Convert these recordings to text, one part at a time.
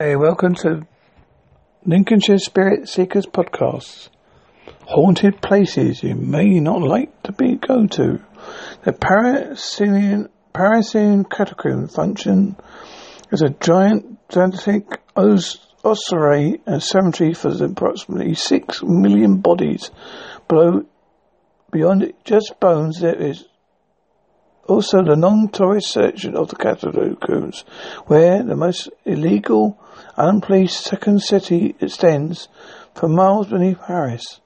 Hey, welcome to Lincolnshire Spirit Seekers Podcast. Haunted places you may not like to be go to. The Parisian Parisian catacomb function as a giant gigantic ossuary and cemetery for approximately six million bodies. Below, beyond just bones, there is also the non-tourist section of the catacombs, where the most illegal unpoliced second city extends for miles beneath Paris.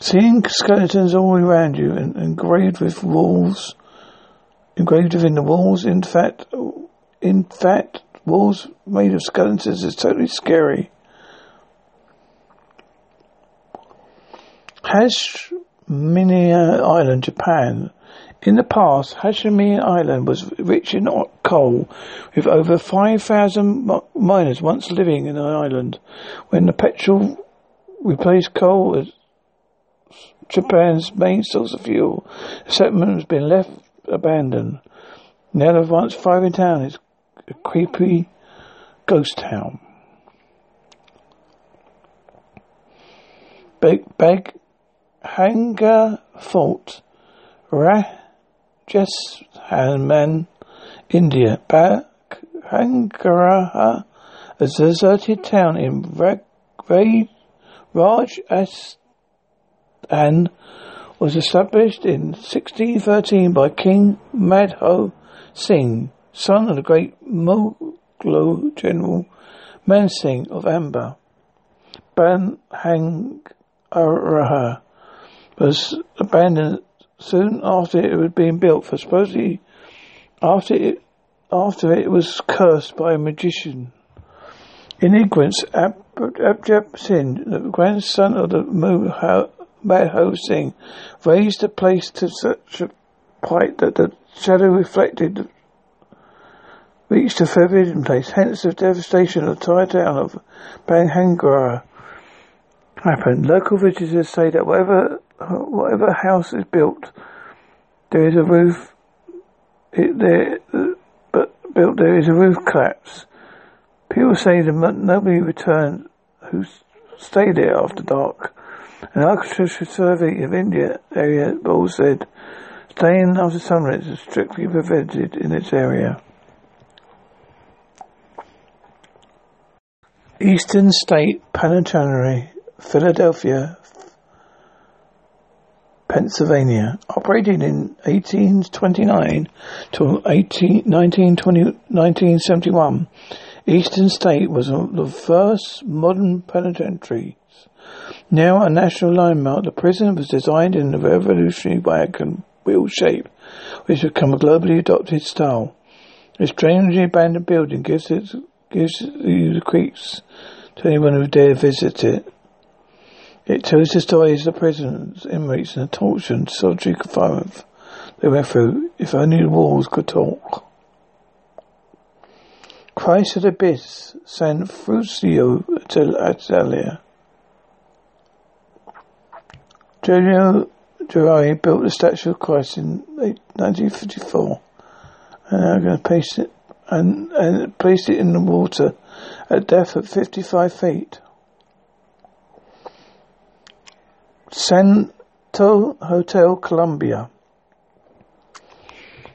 Seeing skeletons all around you and engraved with walls, engraved within the walls, in fact, in fact, walls made of skeletons is totally scary. Has Hashimiya Island, Japan, in the past, Hashimi Island was rich in coal, with over 5,000 miners once living in the island. When the petrol replaced coal as Japan's main source of fuel, the settlement has been left abandoned. Now the once thriving town is a creepy ghost town. Big Beg Hanger Fort, Rah Jaisalmer, India. Bhangaraha, a deserted town in Rajasthan, was established in 1613 by King Madho Singh, son of the great Mughal general Man Singh of Amber. Bhangaraha was abandoned soon after it was being built, for supposedly after it after it was cursed by a magician. In ignorance, Ab- Abjab Singh, the grandson of the Madho Singh, raised the place to such a height that the shadow reflected reached a forbidden place. Hence, the devastation of the entire town of Bhangrara happened. Local visitors say that whatever Uh, whatever house is built, there is a roof. It, there, but built there is a roof collapse. People say that nobody returned who stayed there after dark. An architectural survey of India area Ball said staying after sunrise is strictly prevented in its area. Eastern State Penitentiary, Philadelphia, Pennsylvania. Operating in 1829 to 18, 1971, Eastern State was one of the first modern penitentiaries. Now a national landmark, the prison was designed in a revolutionary wagon wheel shape, which has become a globally adopted style. This strangely abandoned building gives it gives the creeps to anyone who dare visit it. It tells the stories of the prisoners, inmates, and the torture and solitary confinement they went through. If only the walls could talk. Christ of the Abyss, San Frucio Italia. Giulio Gerari built the statue of Christ in 1954, and I'm going to paste it and, and placed it in the water at depth of 55 feet. Santo Hotel Colombia.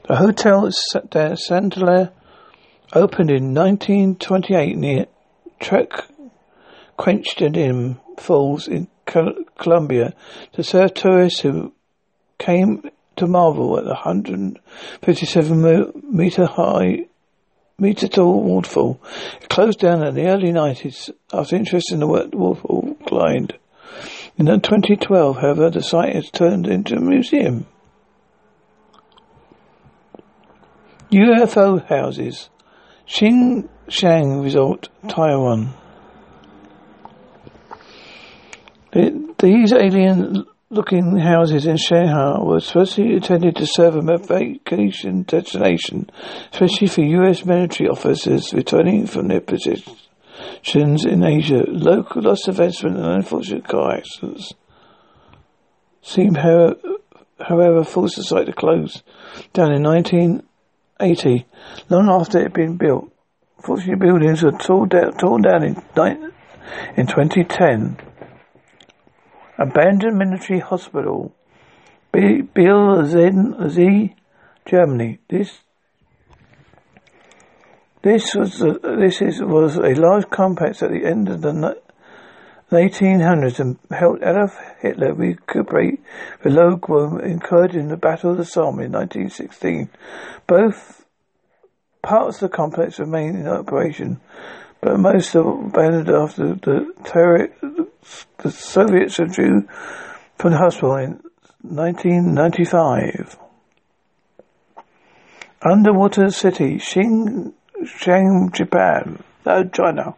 The hotel at Sandler opened in 1928 near Trek Quenched Falls in Colombia to serve tourists who came to marvel at the 157 meter high meter tall waterfall. It closed down in the early 90s after interest in the waterfall declined. In 2012, however, the site has turned into a museum. UFO houses. Xinjiang Resort, Taiwan. These alien looking houses in Shanghai were supposedly intended to serve as a vacation destination, especially for U.S. military officers returning from their positions in Asia, local loss of investment and unfortunate car accidents seem, however, forced the site to close down in 1980, long after it had been built. 40 buildings were torn down, torn down in, in 2010. Abandoned military hospital. Beelitz, Germany. This this was a, this is, was a large complex at the end of the 1800s and helped Adolf Hitler recuperate the low ground incurred in the Battle of the Somme in 1916. Both parts of the complex remain in operation, but most are abandoned after the, terror, the Soviets withdrew from the hospital in 1995. Underwater city, Xing Shang, Japan, no, China.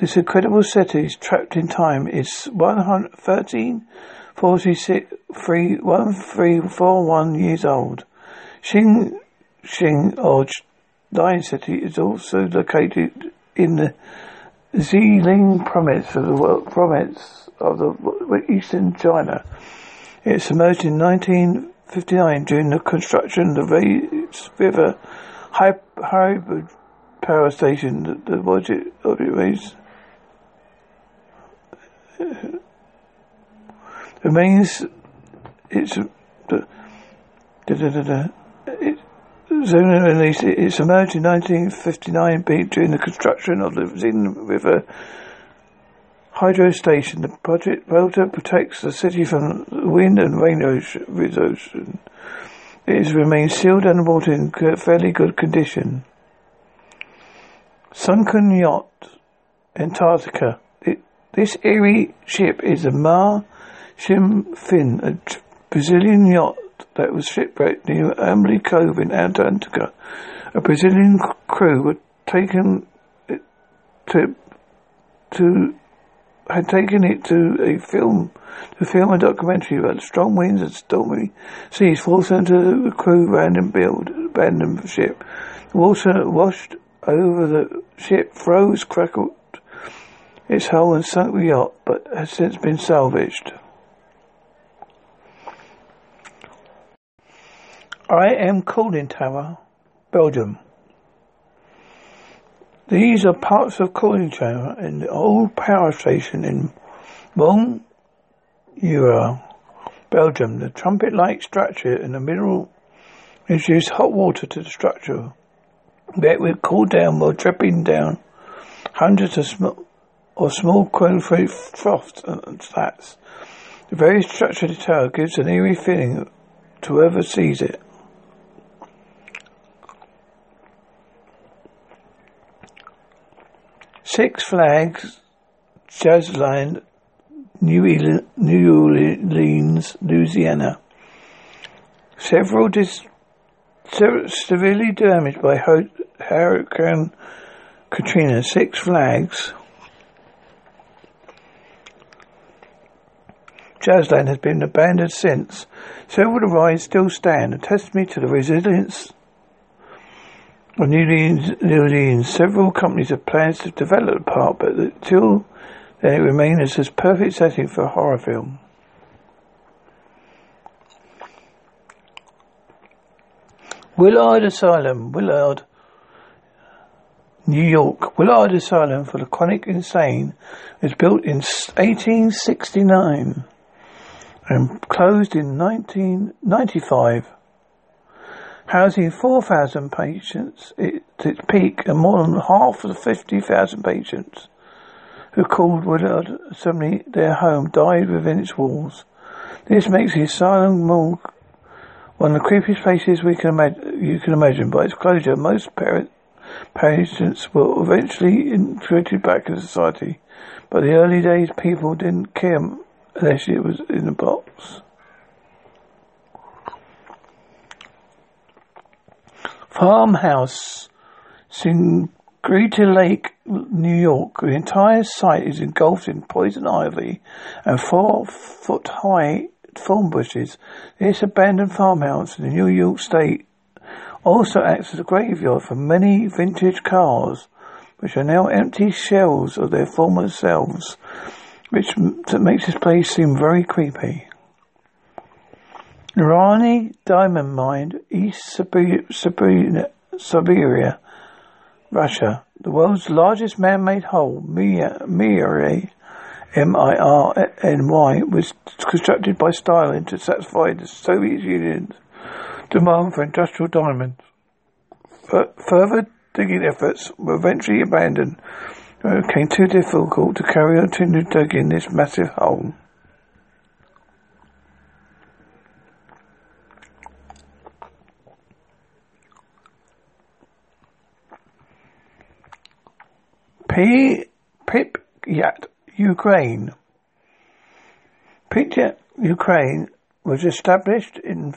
This incredible city, is trapped in time, is 13, 46, 1341 years old. Xing, Xing, or Lion City, is also located in the Xiling province of the world, province of the eastern China. It emerged in 19 59 during the construction of the Race River Hybrid Power Station. The, the budget of it raised uh, remains it's the da, da, da, da, it, zone release it in 1959 during the construction of the Zin River hydro station. The project Delta protects the city from wind and rain erosion. It has remained sealed underwater in fairly good condition. Sunken yacht, Antarctica. It, this eerie ship is a Mar Sem Fim, a Brazilian yacht that was shipwrecked near Ambly Cove in Antarctica. A Brazilian crew were taken eh, to to had taken it to a film to film a documentary about strong winds and stormy seas forced into the crew random build abandoned ship. The water washed over the ship, froze, crackled its hull and sunk the yacht, but has since been salvaged. IM Cooling Tower, Belgium. These are parts of cooling tower in the old power station in Mont Eura, Belgium. The trumpet-like structure in the middle introduced hot water to the structure. That would cool down while dripping down hundreds of small or small cone-free froths and slats. The very structure of the tower gives an eerie feeling to whoever sees it. Six Flags Jazzland New, New Orleans, Louisiana. Several dis- severely damaged by Hurricane Katrina. Six Flags Jazzland has been abandoned since. Several of the rides still stand, a testimony to the resilience of New Orleans, several companies have plans to develop the park, but until then it remains as perfect setting for a horror film. Willard Asylum, Willard, New York. Willard Asylum for the Chronic Insane was built in 1869 and closed in 1995 housing 4,000 patients at its peak and more than half of the 50,000 patients who called Willard Asylum their home died within its walls. This makes the asylum more one of the creepiest places we can imagine, you can imagine. By its closure, most parent, patients were eventually integrated back into society. But the early days, people didn't care unless it was in a box. Farmhouse in Greater Lake, New York. The entire site is engulfed in poison ivy and four foot high thorn bushes. This abandoned farmhouse in the New York State also acts as a graveyard for many vintage cars, which are now empty shells of their former selves, which makes this place seem very creepy. Irani Diamond Mine, East Siberia, Russia. The world's largest man-made hole, Mirny, M-I-R-N-Y, was constructed by Stalin to satisfy the Soviet Union's demand for industrial diamonds. Further digging efforts were eventually abandoned it became too difficult to carry on to digging this massive hole. Pripyat, Ukraine. Pripyat, Ukraine was established in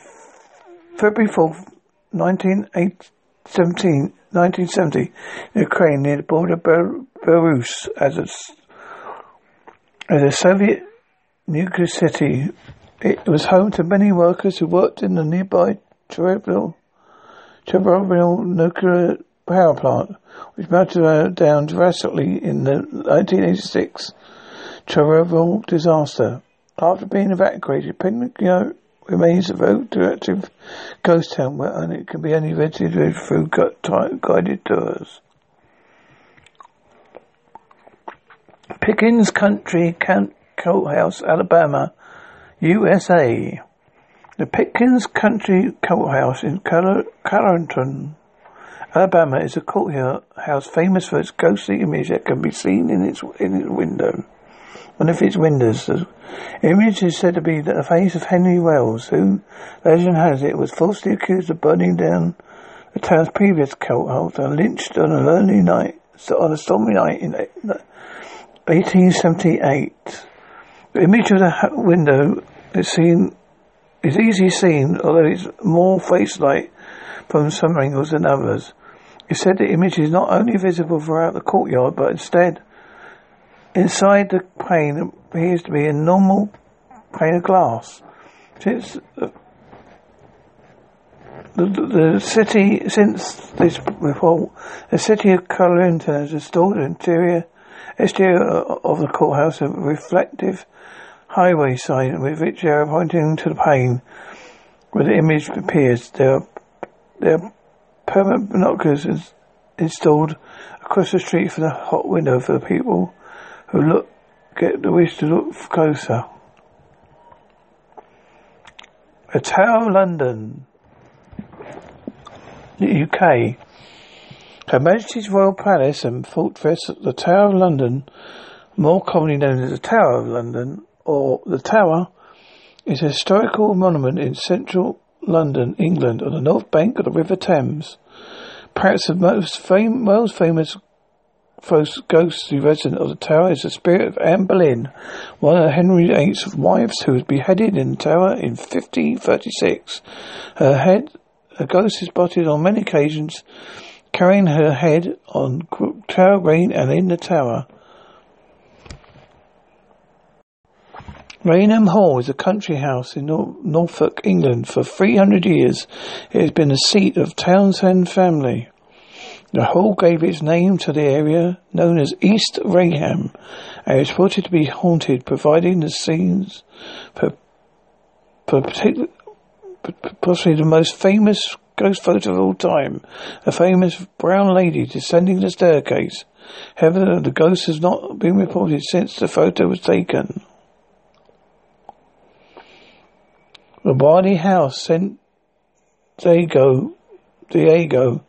February 4th, 1970, 1970 in Ukraine near the border of Belarus as a, as a Soviet nuclear city. It was home to many workers who worked in the nearby Chernobyl, Chernobyl nuclear power plant, which melted uh, down drastically in the 1986 Chernobyl disaster. After being evacuated, Pinocchio remains a very radioactive ghost town where it can be only visited through guided tours. Pickens County Courthouse, Alabama, USA. The Pickens County Courthouse in Carrollton, Alabama is a courthouse famous for its ghostly image that can be seen in its in its window. One of its windows. The image is said to be the face of Henry Wells, who, legend has it, was falsely accused of burning down the town's previous courthouse and lynched on a lonely night, on a stormy night in 1878. The image of the window is seen is easily seen, although it's more face-like from some angles than others. It said the image is not only visible throughout the courtyard, but instead, inside the pane appears to be a normal pane of glass. Since the, the, the city, since this report, the city of Carrollton has installed an interior, exterior of the courthouse a reflective highway sign with which they are pointing to the pane where the image appears. There are, there are permanent binoculars is installed across the street for the hot window for the people who look get the wish to look closer. The Tower of London, UK. Her Majesty's Royal Palace and Fortress, the Tower of London, more commonly known as the Tower of London or the Tower, is a historical monument in central London, England, on the north bank of the River Thames. Perhaps the most fam- famous ghostly resident of the tower is the spirit of Anne Boleyn, one of Henry VIII's wives who was beheaded in the tower in 1536. Her head, a ghost is spotted on many occasions carrying her head on Tower Green and in the tower. Raynham Hall is a country house in Nor- Norfolk, England. For 300 years, it has been the seat of Townshend family. The hall gave its name to the area known as East Raynham and is reported to be haunted, providing the scenes for, for particular, possibly the most famous ghost photo of all time, a famous brown lady descending the staircase. However, the ghost has not been reported since the photo was taken. The Barney House, San Diego, Diego,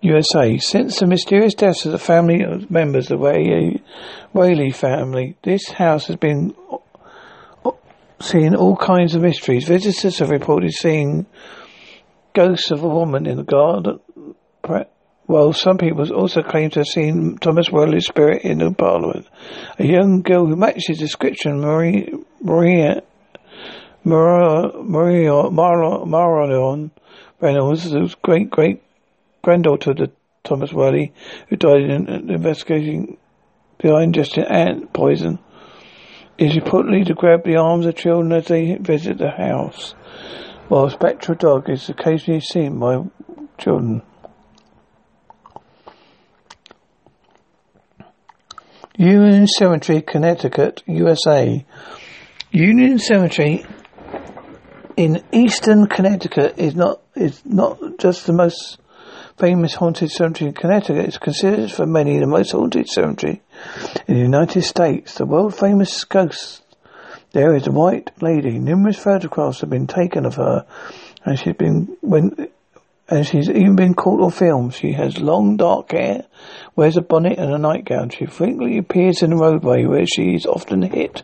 USA. Since the mysterious deaths of the family members of the Whaley family, this house has been seeing all kinds of mysteries. Visitors have reported seeing ghosts of a woman in the garden, while some people also claim to have seen Thomas Whaley's spirit in the parliament. A young girl who matches the description, Marie, Maria Maria Marion Reynolds, whose great great granddaughter of Thomas Whaley, who died in investigating the ingesting ant poison, is reportedly to grab the arms of children as they visit the house, while a spectral dog is occasionally seen by children. Union Cemetery, Connecticut, USA. Union Cemetery in eastern Connecticut is not is not just the most famous haunted cemetery in Connecticut It's considered for many the most haunted cemetery in the United States. The world famous ghost there is a white lady. Numerous photographs have been taken of her, and she's been when and she's even been caught on film. She has long dark hair, wears a bonnet and a nightgown. She frequently appears in the roadway where she is often hit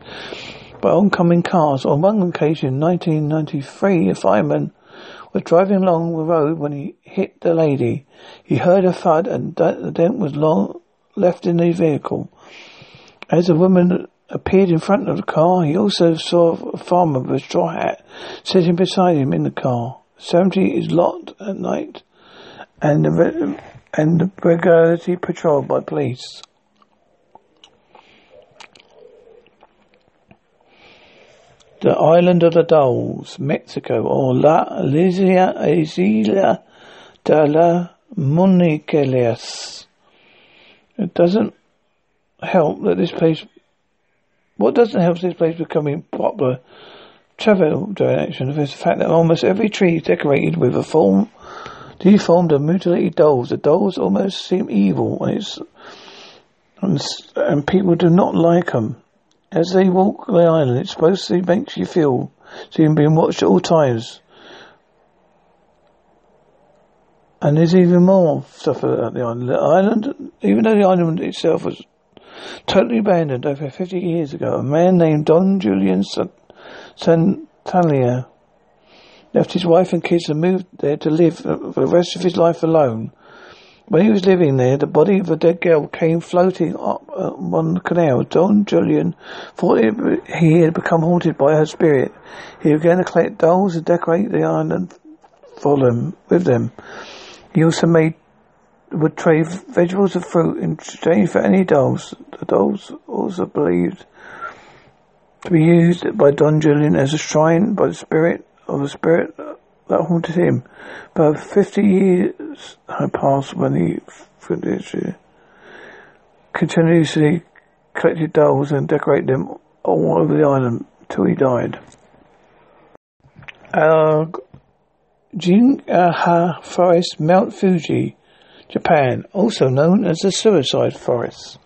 by oncoming cars. On one occasion, in 1993, a fireman was driving along the road when he hit the lady. He heard a thud and the dent was long left in the vehicle. As the woman appeared in front of the car, he also saw a farmer with a straw hat sitting beside him in the car. 70 is locked at night and the, and the regularity patrolled by police. The island of the dolls, Mexico, or La Isla de la Muniqueles. It doesn't help that this place, what doesn't help this place becoming popular travel direction is the fact that almost every tree is decorated with a form, deformed and mutilated dolls. The dolls almost seem evil, and, and, and people do not like them. As they walk the island, it supposedly makes you feel seem being watched at all times. And there's even more stuff about the island. The island, even though the island itself was totally abandoned over 50 years ago, a man named Don Julian Santana left his wife and kids and moved there to live the rest of his life alone. When he was living there, the body of a dead girl came floating up uh, on the canal. Don Julian thought he had become haunted by her spirit. He began to collect dolls and decorate the island for them, with them. He also made would trade vegetables and fruit in exchange for any dolls. The dolls also believed to be used by Don Julian as a shrine by the spirit of the spirit that haunted him. But fifty years had passed when he continuously collected dolls and decorated them all over the island till he died. Uh, Jingaha Forest, Mount Fuji, Japan, also known as the Suicide Forest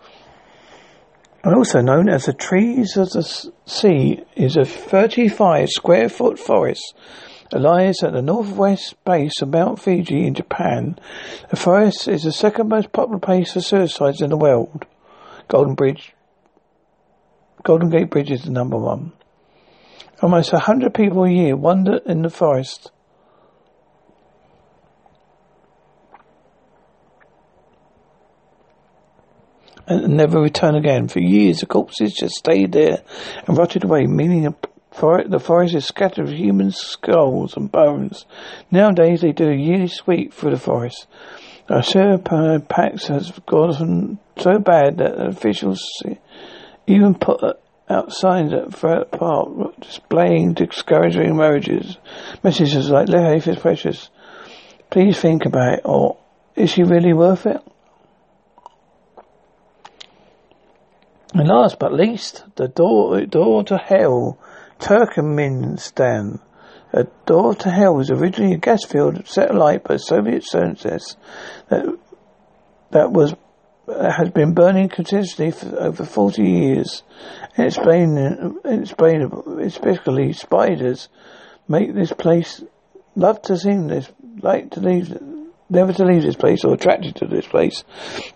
And also known as the Trees of the Sea, is a 35 square foot forest lies at the northwest base of Mount Fuji in Japan. The forest is the second most popular place for suicides in the world. Golden Bridge, Golden Gate Bridge is the number one. Almost a hundred people a year wander in the forest and never return again. For years, the corpses just stayed there and rotted away, meaning the forest is scattered with human skulls and bones. Nowadays, they do a yearly sweep through the forest. Our Sherpa packs has gotten so bad that officials even put out signs at Threat Park displaying discouraging marriages. Messages like, life is precious. Please think about it, or is she really worth it? And last but least, the door, door to hell, Turkmenistan. A door to hell was originally a gas field set alight by Soviet scientists that, that was uh, has been burning continuously for over 40 years. Explain, explain, especially spiders make this place love to see this, like to leave never to leave this place or attracted to this place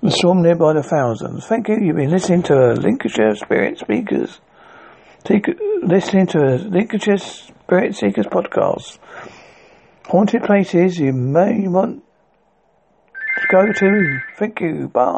and swarm there by the thousands. Thank you. You've been listening to a Lincolnshire Spirit Seekers. Take, listening to a Lincolnshire Spirit Seekers podcast. Haunted places you may want to go to. Thank you. Bye.